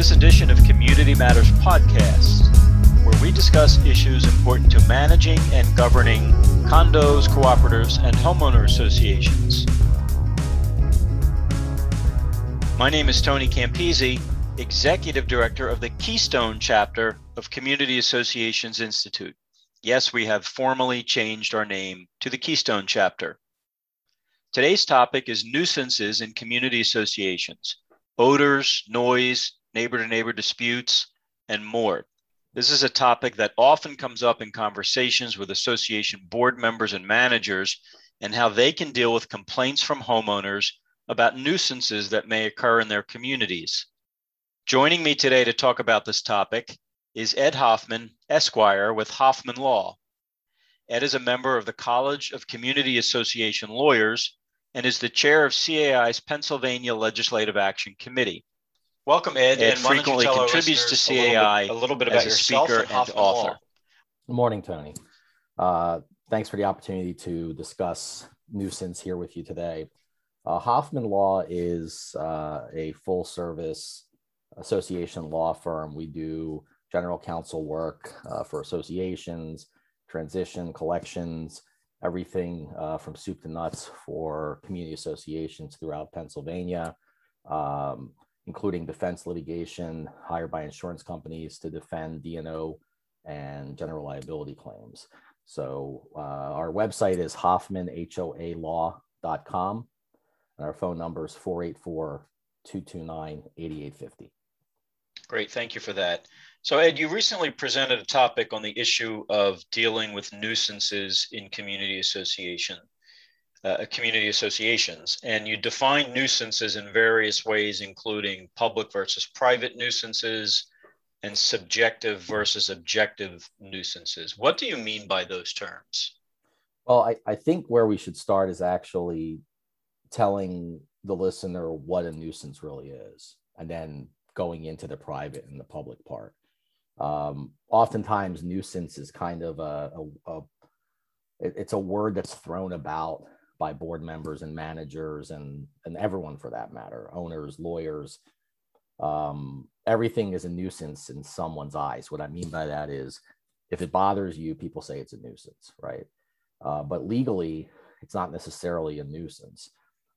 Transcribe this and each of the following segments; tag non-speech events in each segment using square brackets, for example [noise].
this edition of Community Matters Podcast, where we discuss issues important to managing and governing condos, cooperatives, and homeowner associations. My name is Tony Campisi, Executive Director of the Keystone chapter of Community Associations Institute. Yes, we have formally changed our name to the Keystone chapter. Today's topic is nuisances in community associations odors, noise, neighbor to neighbor disputes, and more. This is a topic that often comes up in conversations with association board members and managers and how they can deal with complaints from homeowners about nuisances that may occur in their communities. Joining me today to talk about this topic is Ed Hoffman, Esquire, with Hoffman Law. Ed is a member of the College of Community Association Lawyers and is the chair of CAI's Pennsylvania Legislative Action Committee. Welcome, Ed. Ed and frequently contributes to CAI a little bit, a little bit about as a speaker and, and author. Good morning, Tony. Uh, thanks for the opportunity to discuss nuisance here with you today. Uh, Hoffman Law is uh, a full service association law firm. We do general counsel work uh, for associations, transition, collections, everything uh, from soup to nuts for community associations throughout Pennsylvania. Um, including defense litigation hired by insurance companies to defend D&O and general liability claims. So uh, our website is hoffmanhoalaw.com and our phone number is 484-229-8850. Great, thank you for that. So Ed, you recently presented a topic on the issue of dealing with nuisances in community association uh, community associations. And you define nuisances in various ways, including public versus private nuisances and subjective versus objective nuisances. What do you mean by those terms? Well, I, I think where we should start is actually telling the listener what a nuisance really is, and then going into the private and the public part. Um, oftentimes, nuisance is kind of a, a, a it's a word that's thrown about by board members and managers and and everyone for that matter owners lawyers um, everything is a nuisance in someone's eyes. What i mean by that is if it bothers you people say it's a nuisance right? Uh, but legally it's not necessarily a nuisance.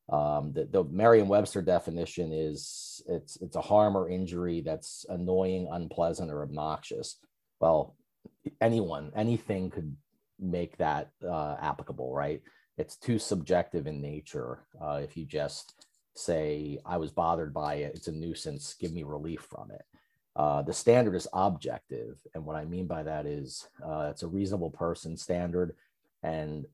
Um, the, the merriam-webster definition is it's it's a harm or injury that's annoying unpleasant or obnoxious. Well anyone anything could make that uh, applicable right it's too subjective in nature. Uh, if you just say, I was bothered by it, it's a nuisance, give me relief from it. Uh, the standard is objective. And what I mean by that is uh, it's a reasonable person standard. And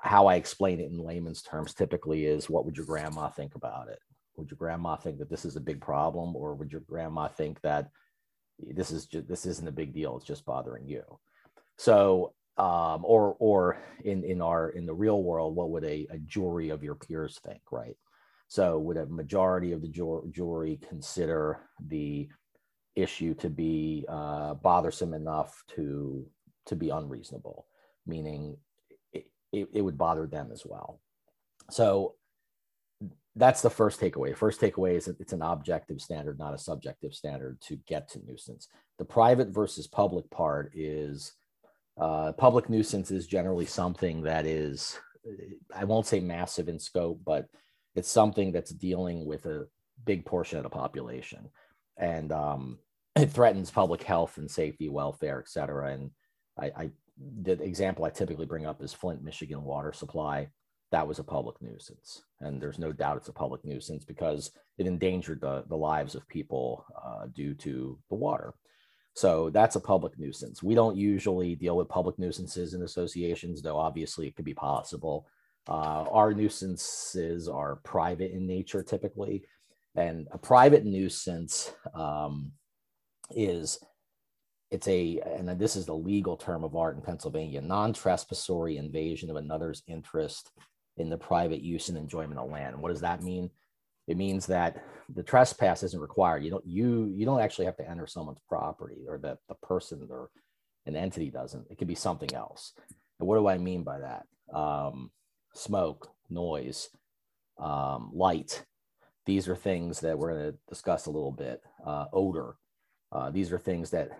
how I explain it in layman's terms typically is what would your grandma think about it? Would your grandma think that this is a big problem, or would your grandma think that this is just this isn't a big deal? It's just bothering you. So um, or or in in our in the real world, what would a, a jury of your peers think, right? So would a majority of the ju- jury consider the issue to be uh, bothersome enough to to be unreasonable, meaning it, it, it would bother them as well. So that's the first takeaway. First takeaway is it's an objective standard, not a subjective standard to get to nuisance. The private versus public part is uh, public nuisance is generally something that is, I won't say massive in scope, but it's something that's dealing with a big portion of the population. And um, [clears throat] it threatens public health and safety, welfare, et cetera. And I, I, the example I typically bring up is Flint, Michigan water supply. That was a public nuisance. And there's no doubt it's a public nuisance because it endangered the, the lives of people uh, due to the water. So that's a public nuisance. We don't usually deal with public nuisances in associations, though obviously it could be possible. Uh, our nuisances are private in nature typically. And a private nuisance um, is it's a and this is the legal term of art in Pennsylvania non-trespassory invasion of another's interest in the private use and enjoyment of land. What does that mean? It means that the trespass isn't required. You don't you you don't actually have to enter someone's property or that the person or an entity doesn't. It could be something else. And what do I mean by that? Um, smoke, noise, um, light. these are things that we're going to discuss a little bit. Uh, odor. Uh, these are things that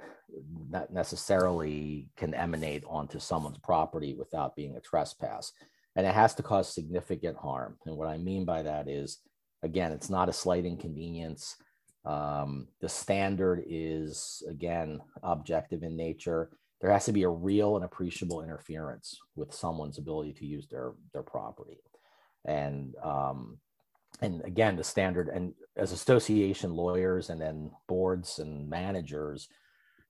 not necessarily can emanate onto someone's property without being a trespass. And it has to cause significant harm. And what I mean by that is, again, it's not a slight inconvenience. Um, the standard is, again, objective in nature. There has to be a real and appreciable interference with someone's ability to use their, their property. And um, and again the standard and as association lawyers and then boards and managers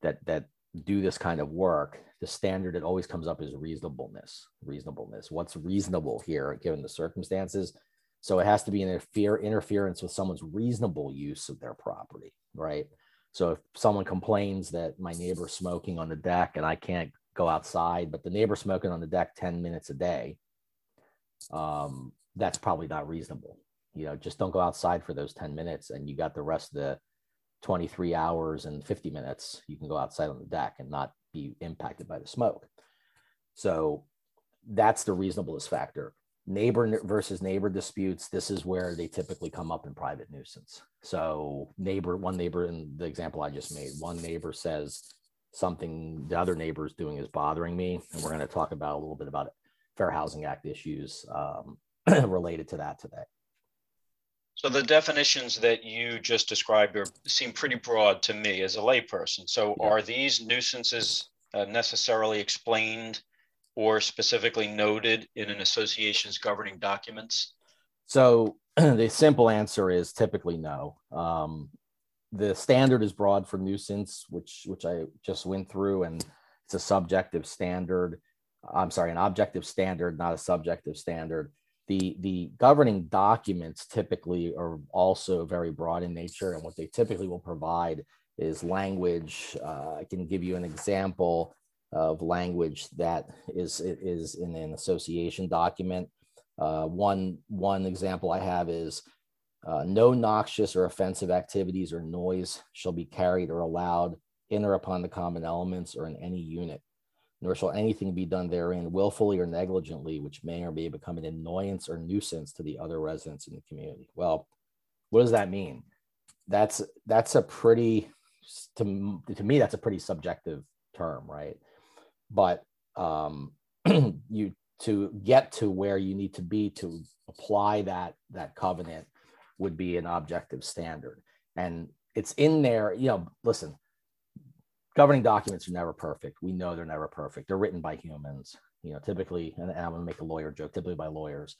that that do this kind of work the standard that always comes up is reasonableness reasonableness what's reasonable here given the circumstances so it has to be an interfere, interference with someone's reasonable use of their property right? So if someone complains that my neighbor's smoking on the deck and i can't go outside but the neighbor's smoking on the deck 10 minutes a day um, that's probably not reasonable. You know just don't go outside for those 10 minutes and you got the rest of the 23 hours and 50 minutes you can go outside on the deck and not be impacted by the smoke. So that's the reasonableness factor neighbor versus neighbor disputes this is where they typically come up in private nuisance so neighbor one neighbor in the example i just made one neighbor says something the other neighbor is doing is bothering me and we're going to talk about a little bit about fair housing act issues um, [clears throat] related to that today so the definitions that you just described are, seem pretty broad to me as a layperson. So yeah. are these nuisances uh, necessarily explained or specifically noted in an association's governing documents? So [clears throat] the simple answer is typically no. Um, the standard is broad for nuisance, which which I just went through, and it's a subjective standard. I'm sorry, an objective standard, not a subjective standard the the governing documents typically are also very broad in nature and what they typically will provide is language uh, i can give you an example of language that is is in an association document uh, one one example i have is uh, no noxious or offensive activities or noise shall be carried or allowed in or upon the common elements or in any unit nor shall anything be done therein willfully or negligently, which may or may become an annoyance or nuisance to the other residents in the community. Well, what does that mean? That's that's a pretty to, to me that's a pretty subjective term, right? But um, [clears throat] you to get to where you need to be to apply that that covenant would be an objective standard, and it's in there. You know, listen, governing documents are never perfect. We know they're never perfect. They're written by humans, you know, typically, and I'm going to make a lawyer joke, typically by lawyers.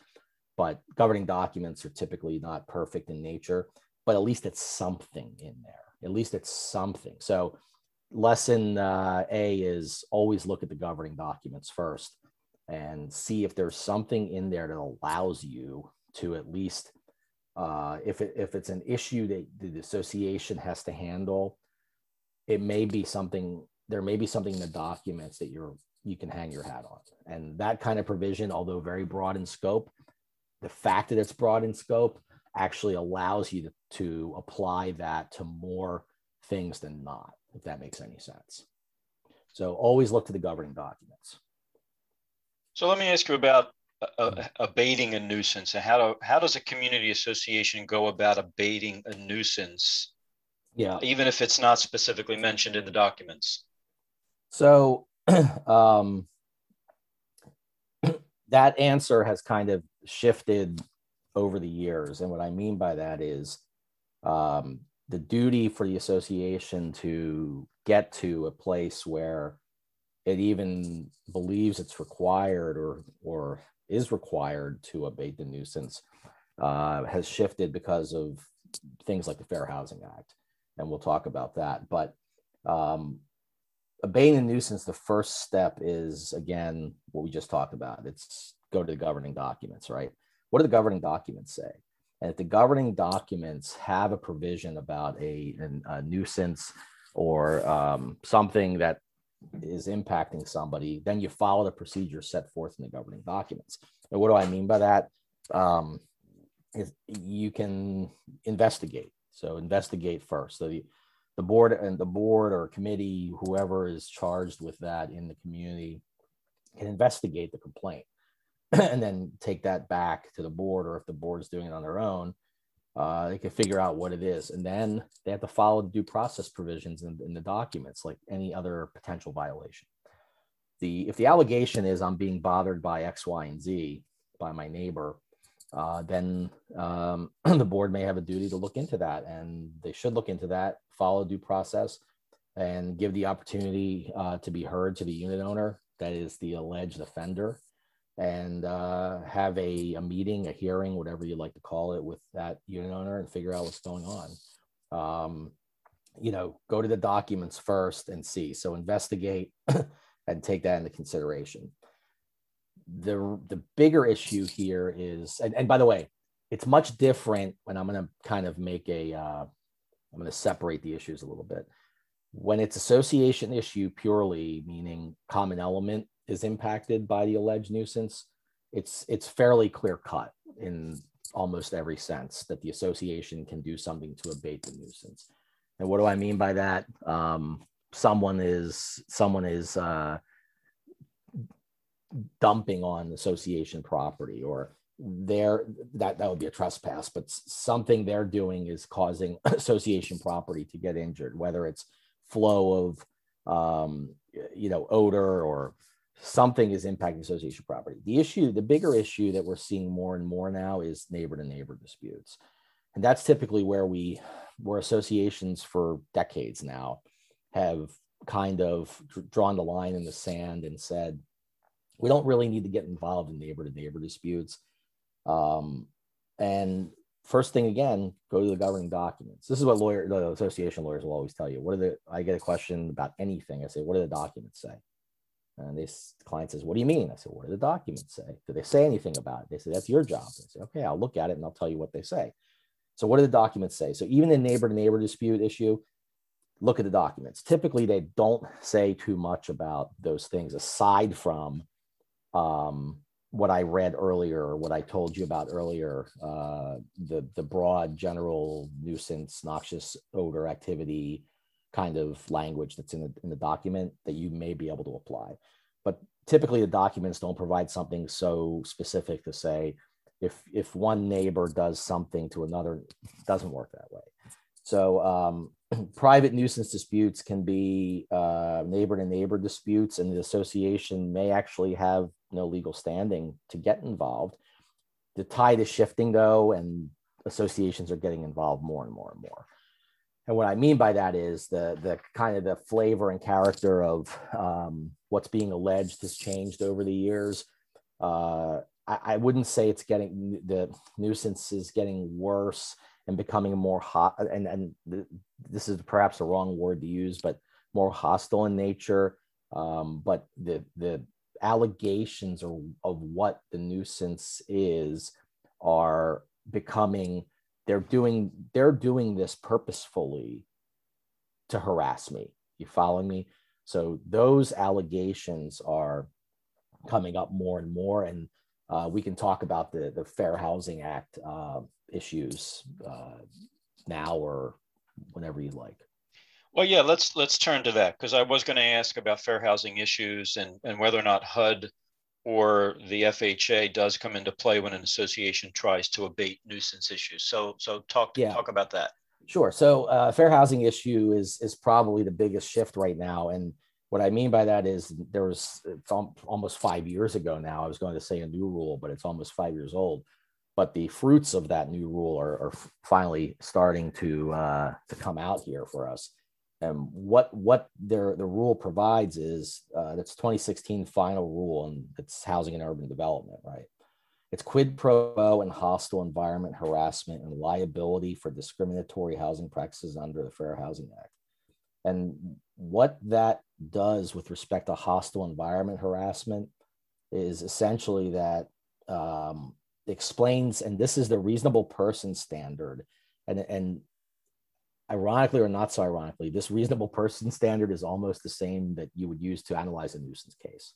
But governing documents are typically not perfect in nature, but at least it's something in there. At least it's something. So, lesson uh, A is always look at the governing documents first and see if there's something in there that allows you to at least, uh, if, it, if it's an issue that the association has to handle, it may be something there may be something in the documents that you're you can hang your hat on. And that kind of provision although very broad in scope the fact that it's broad in scope actually allows you to, to apply that to more things than not if that makes any sense so always look to the governing documents so let me ask you about uh, abating a nuisance and how, do, how does a community association go about abating a nuisance yeah. Even if it's not specifically mentioned in the documents. So [clears throat] um, [clears throat] that answer has kind of shifted over the years. And what I mean by that is um, the duty for the association to get to a place where it even believes it's required or, or is required to abate the nuisance uh, has shifted because of things like the Fair Housing Act and we'll talk about that. But um, abating a nuisance, the first step is again what we just talked about. It's go to the governing documents, right? What do the governing documents say? And if the governing documents have a provision about a, a nuisance or um, something that is impacting somebody, then you follow the procedure set forth in the governing documents. And what do I mean by that? Um, you can investigate. So investigate first. So the, the board and the board or committee, whoever is charged with that in the community, can investigate the complaint [clears throat] and then take that back to the board, or if the board is doing it on their own, Uh, they can figure out what it is, and then they have to follow the due process provisions in, in the documents, like any other potential violation. The if the allegation is I'm being bothered by X, Y, and Z by my neighbor, uh, then um, [clears throat] the board may have a duty to look into that, and they should look into that, follow due process, and give the opportunity uh, to be heard to the unit owner, that is the alleged offender, and uh, have a, a meeting, a hearing, whatever you like to call it, with that unit owner and figure out what's going on. Um, you know, go to the documents first and see. So investigate [clears throat] and take that into consideration the the bigger issue here is, and, and by the way, it's much different when I'm going to kind of make a, uh, I'm going to separate the issues a little bit. When it's association issue purely, meaning common element is impacted by the alleged nuisance, it's it's fairly clear cut in almost every sense that the association can do something to abate the nuisance. And what do I mean by that? Um, someone is someone is uh, dumping on association property or there that that would be a trespass but something they're doing is causing [laughs] association property to get injured whether it's flow of um, you know odor or something is impacting association property the issue the bigger issue that we're seeing more and more now is neighbor to neighbor disputes and that's typically where we where associations for decades now have kind of drawn the line in the sand and said we don't really need to get involved in neighbor to neighbor disputes. Um, and first thing again, go to the governing documents. This is what lawyer, the association lawyers will always tell you. What are the? I get a question about anything. I say, what do the documents say? And this client says, what do you mean? I said, what do the documents say? Do they say anything about it? They say, that's your job. I say, okay, I'll look at it and I'll tell you what they say. So what do the documents say? So even the neighbor to neighbor dispute issue, look at the documents. Typically, they don't say too much about those things aside from um, what I read earlier, or what I told you about earlier, uh, the the broad general nuisance, noxious odor activity kind of language that's in the in the document that you may be able to apply. But typically, the documents don't provide something so specific to say if if one neighbor does something to another, doesn't work that way. So um, [clears throat] private nuisance disputes can be uh, neighbor to neighbor disputes, and the association may actually have no legal standing to get involved. The tide is shifting though, and associations are getting involved more and more and more. And what I mean by that is the the kind of the flavor and character of um, what's being alleged has changed over the years. Uh, I, I, wouldn't say it's getting the nuisance is getting worse and becoming more hot. And and this is perhaps the wrong word to use, but more hostile in nature. Um, but the the allegations of, of what the nuisance is are becoming they're doing they're doing this purposefully to harass me. You follow me? So those allegations are coming up more and more. And uh, we can talk about the the fair housing act uh, issues uh, now or whenever you like. Well, yeah, let's let's turn to that because I was going to ask about fair housing issues and, and whether or not HUD or the FHA does come into play when an association tries to abate nuisance issues. So so talk yeah. talk about that. Sure. So uh, fair housing issue is is probably the biggest shift right now, and what I mean by that is there was it's almost five years ago now. I was going to say a new rule, but it's almost five years old. But the fruits of that new rule are, are finally starting to uh, to come out here for us. And what what their the rule provides is uh, that's 2016 final rule, and it's housing and urban development, right? It's quid pro quo and hostile environment harassment and liability for discriminatory housing practices under the Fair Housing Act. And what that does with respect to hostile environment harassment is essentially that um, explains, and this is the reasonable person standard. And, and ironically or not so ironically, this reasonable person standard is almost the same that you would use to analyze a nuisance case.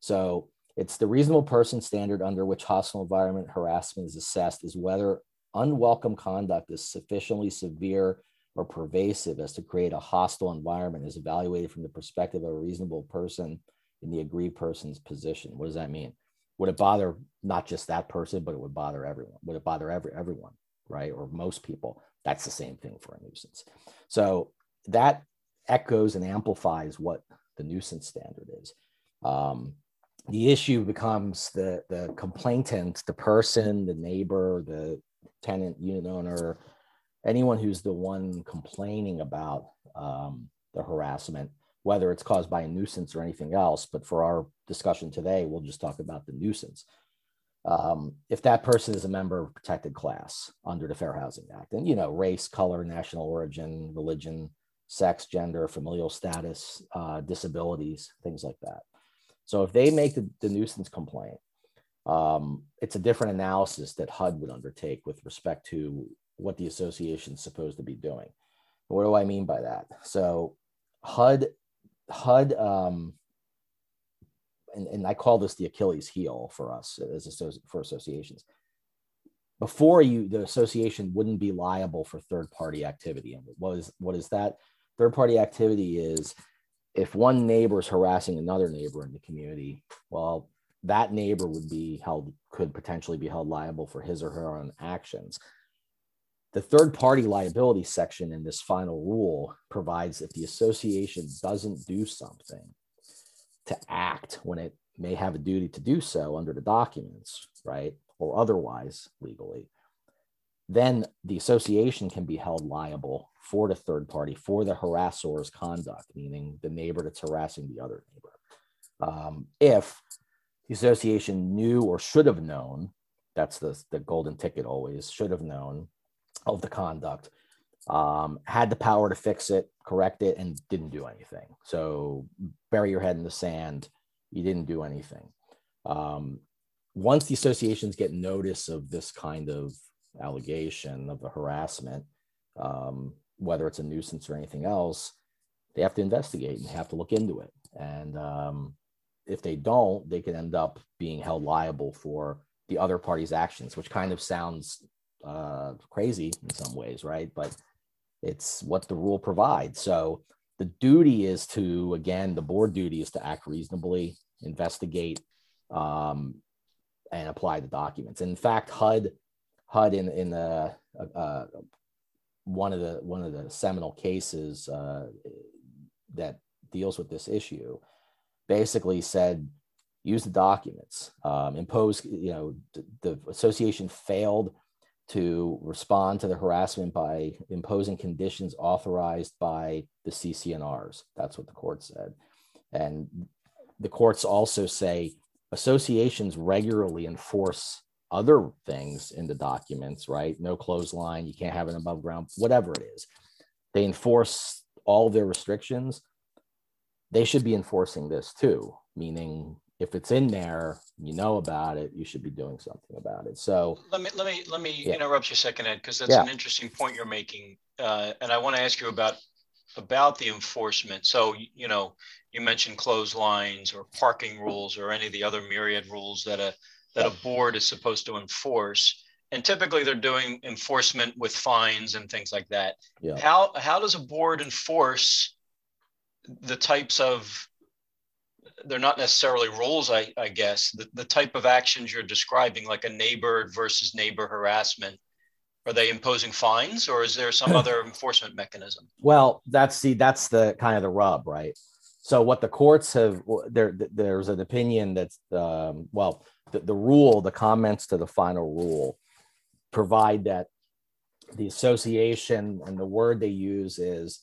So it's the reasonable person standard under which hostile environment harassment is assessed is whether unwelcome conduct is sufficiently severe or pervasive as to create a hostile environment is evaluated from the perspective of a reasonable person in the aggrieved person's position. What does that mean? Would it bother not just that person, but it would bother everyone? Would it bother every everyone? right? Or most people. That's the same thing for a nuisance. So that echoes and amplifies what the nuisance standard is. Um, the issue becomes the the complainant, the person, the neighbor, the tenant, unit owner, anyone who's the one complaining about um, the harassment, whether it's caused by a nuisance or anything else. But for our discussion today, we'll just talk about the nuisance. Um, if that person is a member of a protected class under the Fair Housing Act, and you know, race, color, national origin, religion, sex, gender, familial status, uh, disabilities, things like that. So if they make the, the nuisance complaint, um, it's a different analysis that HUD would undertake with respect to what the association is supposed to be doing. What do I mean by that? So HUD, HUD, um, and, and I call this the Achilles heel for us as for associations. Before you, the association wouldn't be liable for third party activity. And what is what is that? Third party activity is if one neighbor is harassing another neighbor in the community, well, that neighbor would be held, could potentially be held liable for his or her own actions. The third party liability section in this final rule provides if the association doesn't do something to act when it may have a duty to do so under the documents, right? Or otherwise legally, then the association can be held liable for the third party for the harasser's conduct, meaning the neighbor that's harassing the other neighbor. Um, if the association knew or should have known, that's the, the golden ticket always, should have known of the conduct, um, had the power to fix it, correct it, and didn't do anything. So bury your head in the sand. You didn't do anything. Um, once the associations get notice of this kind of allegation of the harassment, um, whether it's a nuisance or anything else, they have to investigate and have to look into it. And um, if they don't, they can end up being held liable for the other party's actions, which kind of sounds uh, crazy in some ways, right? But it's what the rule provides. So the duty is to, again, the board duty is to act reasonably, investigate, um, and apply the documents. in fact, HUD, HUD in in the uh, uh, one of the one of the seminal cases uh, that deals with this issue basically said use the documents um, impose you know the, the association failed to respond to the harassment by imposing conditions authorized by the CC&Rs. That's what the court said. And the courts also say associations regularly enforce other things in the documents, right? No clothesline, you can't have an above ground, whatever it is. They enforce all their restrictions. They should be enforcing this too, meaning if it's in there, you know about it, you should be doing something about it. So let me let me let me yeah. interrupt you a second, Ed, because that's yeah. an interesting point you're making, uh, and I want to ask you about about the enforcement. So you know, you mentioned clotheslines or parking rules or any of the other myriad rules that a that a board is supposed to enforce. And typically, they're doing enforcement with fines and things like that. Yeah. How how does a board enforce the types of they're not necessarily rules, I, I guess. The, the type of actions you're describing, like a neighbor versus neighbor harassment, are they imposing fines or is there some [clears throat] other enforcement mechanism? Well, that's see, that's the kind of the rub, right? So what the courts have there, there's an opinion that's um, well, the, the rule, the comments to the final rule provide that the association and the word they use is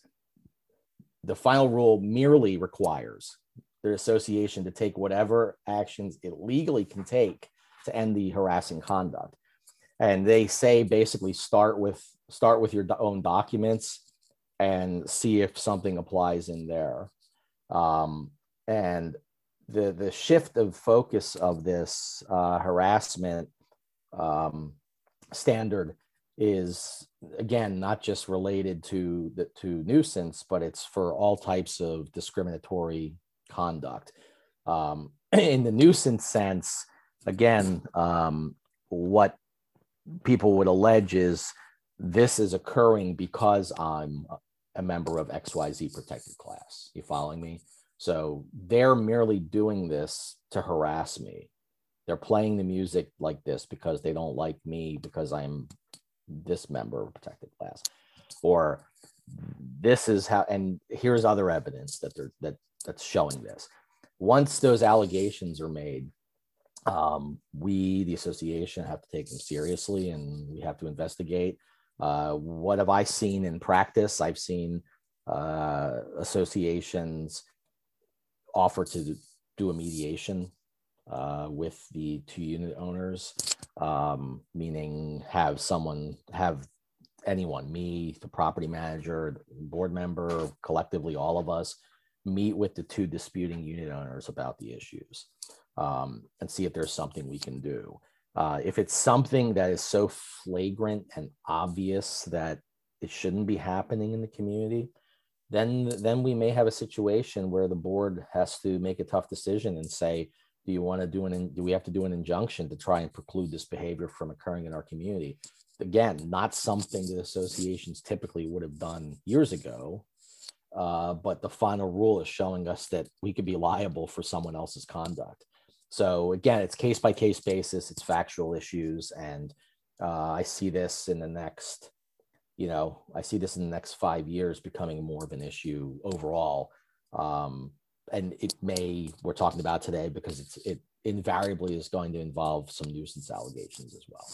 the final rule merely requires their association to take whatever actions it legally can take to end the harassing conduct. And they say basically start with start with your own documents and see if something applies in there. Um, and the the shift of focus of this uh, harassment um, standard is again not just related to the to nuisance but it's for all types of discriminatory conduct. Um, [clears throat] in the nuisance sense, again, um, what people would allege is this is occurring because I'm a member of XYZ protected class. You following me? So they're merely doing this to harass me. They're playing the music like this because they don't like me because I'm this member of protected class, or this is how, and here's other evidence that they're that that's showing this. Once those allegations are made, um, we, the association, have to take them seriously, and we have to investigate. Uh, what have I seen in practice? I've seen uh, associations offer to do a mediation uh, with the two unit owners, um, meaning have someone have anyone, me, the property manager, board member, collectively all of us, meet with the two disputing unit owners about the issues um, and see if there's something we can do. Uh, if it's something that is so flagrant and obvious that it shouldn't be happening in the community, then then we may have a situation where the board has to make a tough decision and say, do you want to do an do we have to do an injunction to try and preclude this behavior from occurring in our community? Again, not something that associations typically would have done years ago, uh, but the final rule is showing us that we could be liable for someone else's conduct. So again, it's case by case basis, it's factual issues, and uh, I see this in the next, you know, I see this in the next five years becoming more of an issue overall. Um, and it may we're talking about today because it's it invariably is going to involve some nuisance allegations as well.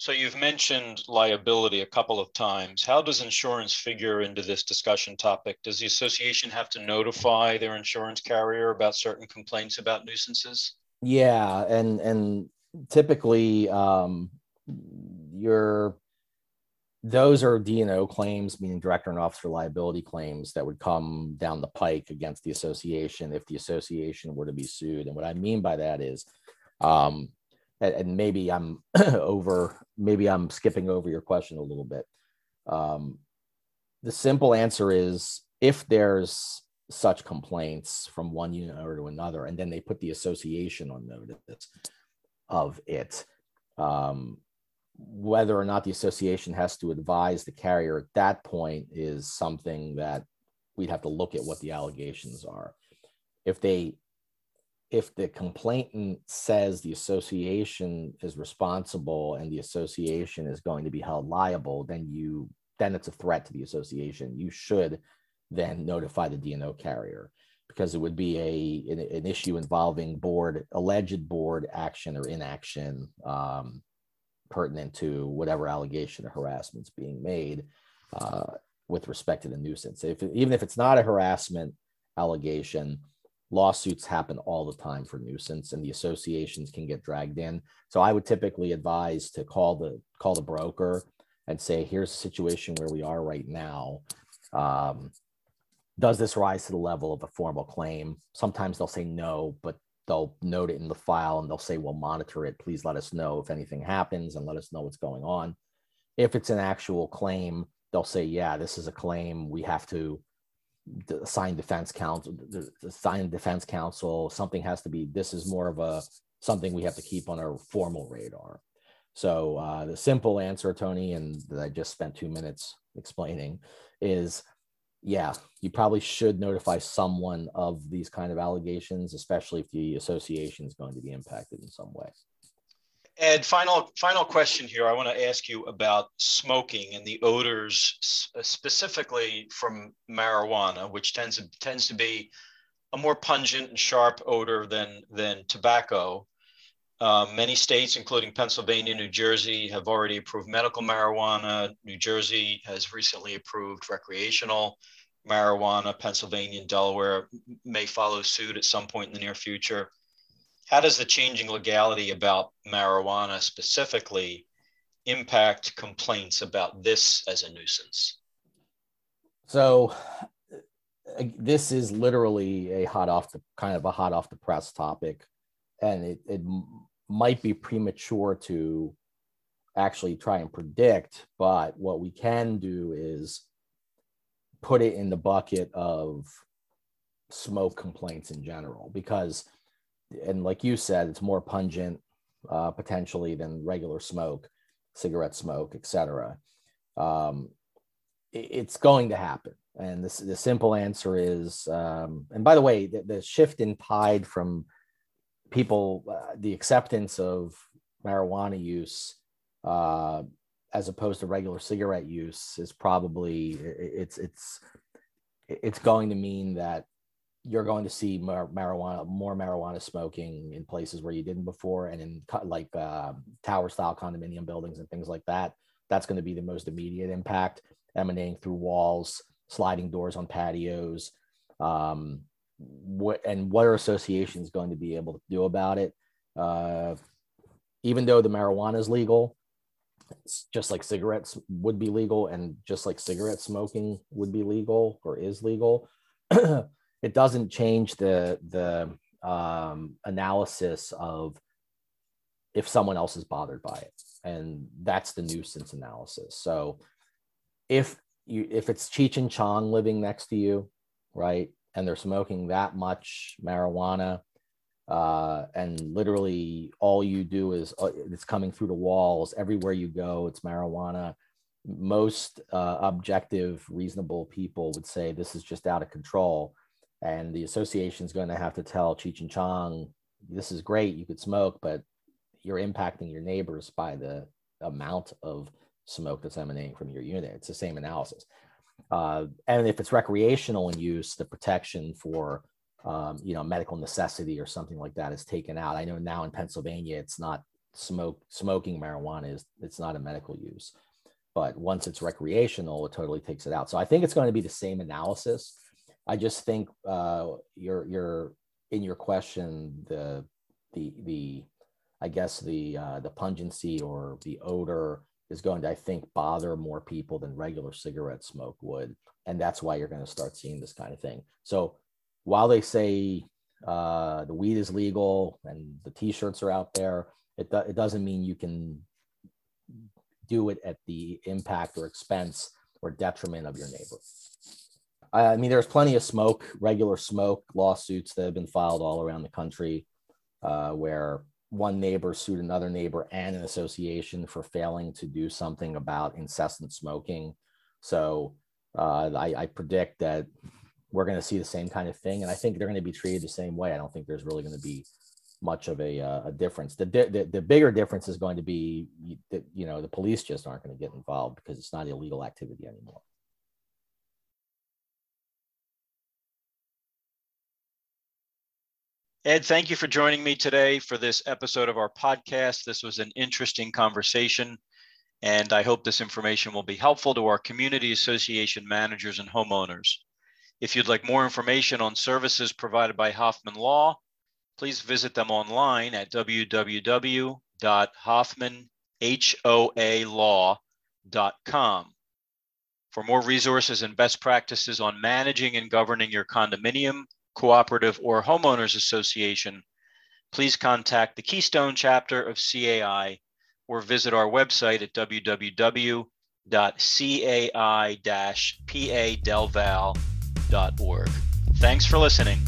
So you've mentioned liability a couple of times. How does insurance figure into this discussion topic? Does the association have to notify their insurance carrier about certain complaints about nuisances? Yeah, and and typically um, your those are D&O claims, meaning director and officer liability claims that would come down the pike against the association if the association were to be sued. And what I mean by that is um, and maybe I'm [clears throat] over, maybe I'm skipping over your question a little bit. Um, the simple answer is if there's such complaints from one unit or to another, and then they put the association on notice of it, um, whether or not the association has to advise the carrier at that point is something that we'd have to look at what the allegations are. If they if the complainant says the association is responsible and the association is going to be held liable, then you then it's a threat to the association. You should then notify the D&O carrier because it would be a an, an issue involving board alleged board action or inaction um, pertinent to whatever allegation of harassment is being made uh, with respect to the nuisance. If even if it's not a harassment allegation, lawsuits happen all the time for nuisance and the associations can get dragged in. So i would typically advise to call the call the broker and say here's a situation where we are right now. Um, does this rise to the level of a formal claim? Sometimes they'll say no but they'll note it in the file and they'll say we'll monitor it. Please let us know if anything happens and let us know what's going on. If it's an actual claim they'll say yeah this is a claim. We have to the assigned defense counsel, the assigned defense counsel, something has to be, this is more of a, something we have to keep on our formal radar. So uh, the simple answer, Tony, and that I just spent two minutes explaining is, yeah, you probably should notify someone of these kind of allegations, especially if the association is going to be impacted in some way. Ed, final final question here. I want to ask you about smoking and the odors, uh, specifically from marijuana, which tends to, tends to be a more pungent and sharp odor than than tobacco. Uh, many states, including Pennsylvania, New Jersey, have already approved medical marijuana. New Jersey has recently approved recreational marijuana. Pennsylvania and Delaware may follow suit at some point in the near future how does the changing legality about marijuana specifically impact complaints about this as a nuisance? So uh, this is literally a hot off the kind of a hot off the press topic, and it, it might be premature to actually try and predict, but what we can do is put it in the bucket of smoke complaints in general because and like you said, it's more pungent uh, potentially than regular smoke, cigarette smoke, etc. Um, it, it's going to happen. And this, the simple answer is, um, and by the way, the, the shift in tide from people, uh, the acceptance of marijuana use uh, as opposed to regular cigarette use is probably it's it's it's going to mean that you're going to see more marijuana more marijuana smoking in places where you didn't before and in like uh, tower style condominium buildings and things like that that's going to be the most immediate impact emanating through walls sliding doors on patios um, what and what are associations going to be able to do about it? Uh, even though the marijuana is legal it's just like cigarettes would be legal and just like cigarette smoking would be legal or is legal [clears throat] it doesn't change the the um, analysis of if someone else is bothered by it. And that's the nuisance analysis. So if you if it's cheech and chong living next to you right and they're smoking that much marijuana uh, and literally all you do is uh, it's coming through the walls. Everywhere you go it's marijuana. Most uh, objective reasonable people would say this is just out of control and the association is going to have to tell cheech and chong this is great you could smoke but you're impacting your neighbors by the amount of smoke that's emanating from your unit it's the same analysis uh, and if it's recreational in use the protection for um, you know, medical necessity or something like that is taken out. I know now in Pennsylvania, it's not smoke smoking marijuana is it's not a medical use, but once it's recreational, it totally takes it out. So I think it's going to be the same analysis. I just think uh, you're you're in your question the the the I guess the uh, the pungency or the odor is going to I think bother more people than regular cigarette smoke would, and that's why you're going to start seeing this kind of thing. So while they say uh, the weed is legal and the t-shirts are out there, it, do, it doesn't mean you can do it at the impact or expense or detriment of your neighbor. I mean, there's plenty of smoke, regular smoke lawsuits that have been filed all around the country uh, where one neighbor sued another neighbor and an association for failing to do something about incessant smoking. So uh, I, I, predict that we're going to see the same kind of thing. And I think they're going to be treated the same way. I don't think there's really going to be much of a, uh, a difference. The, the, the bigger difference is going to be that, you know, the police just aren't going to get involved because it's not illegal activity anymore. Ed, thank you for joining me today for this episode of our podcast. This was an interesting conversation, and I hope this information will be helpful to our community association managers and homeowners. If you'd like more information on services provided by Hoffman Law, please visit them online at www.hoffmanhoalaw.com. For more resources and best practices on managing and governing your condominium, cooperative, or homeowners association, please contact the Keystone chapter of CAI or visit our website at www.cai-padelval.com org. Thanks for listening.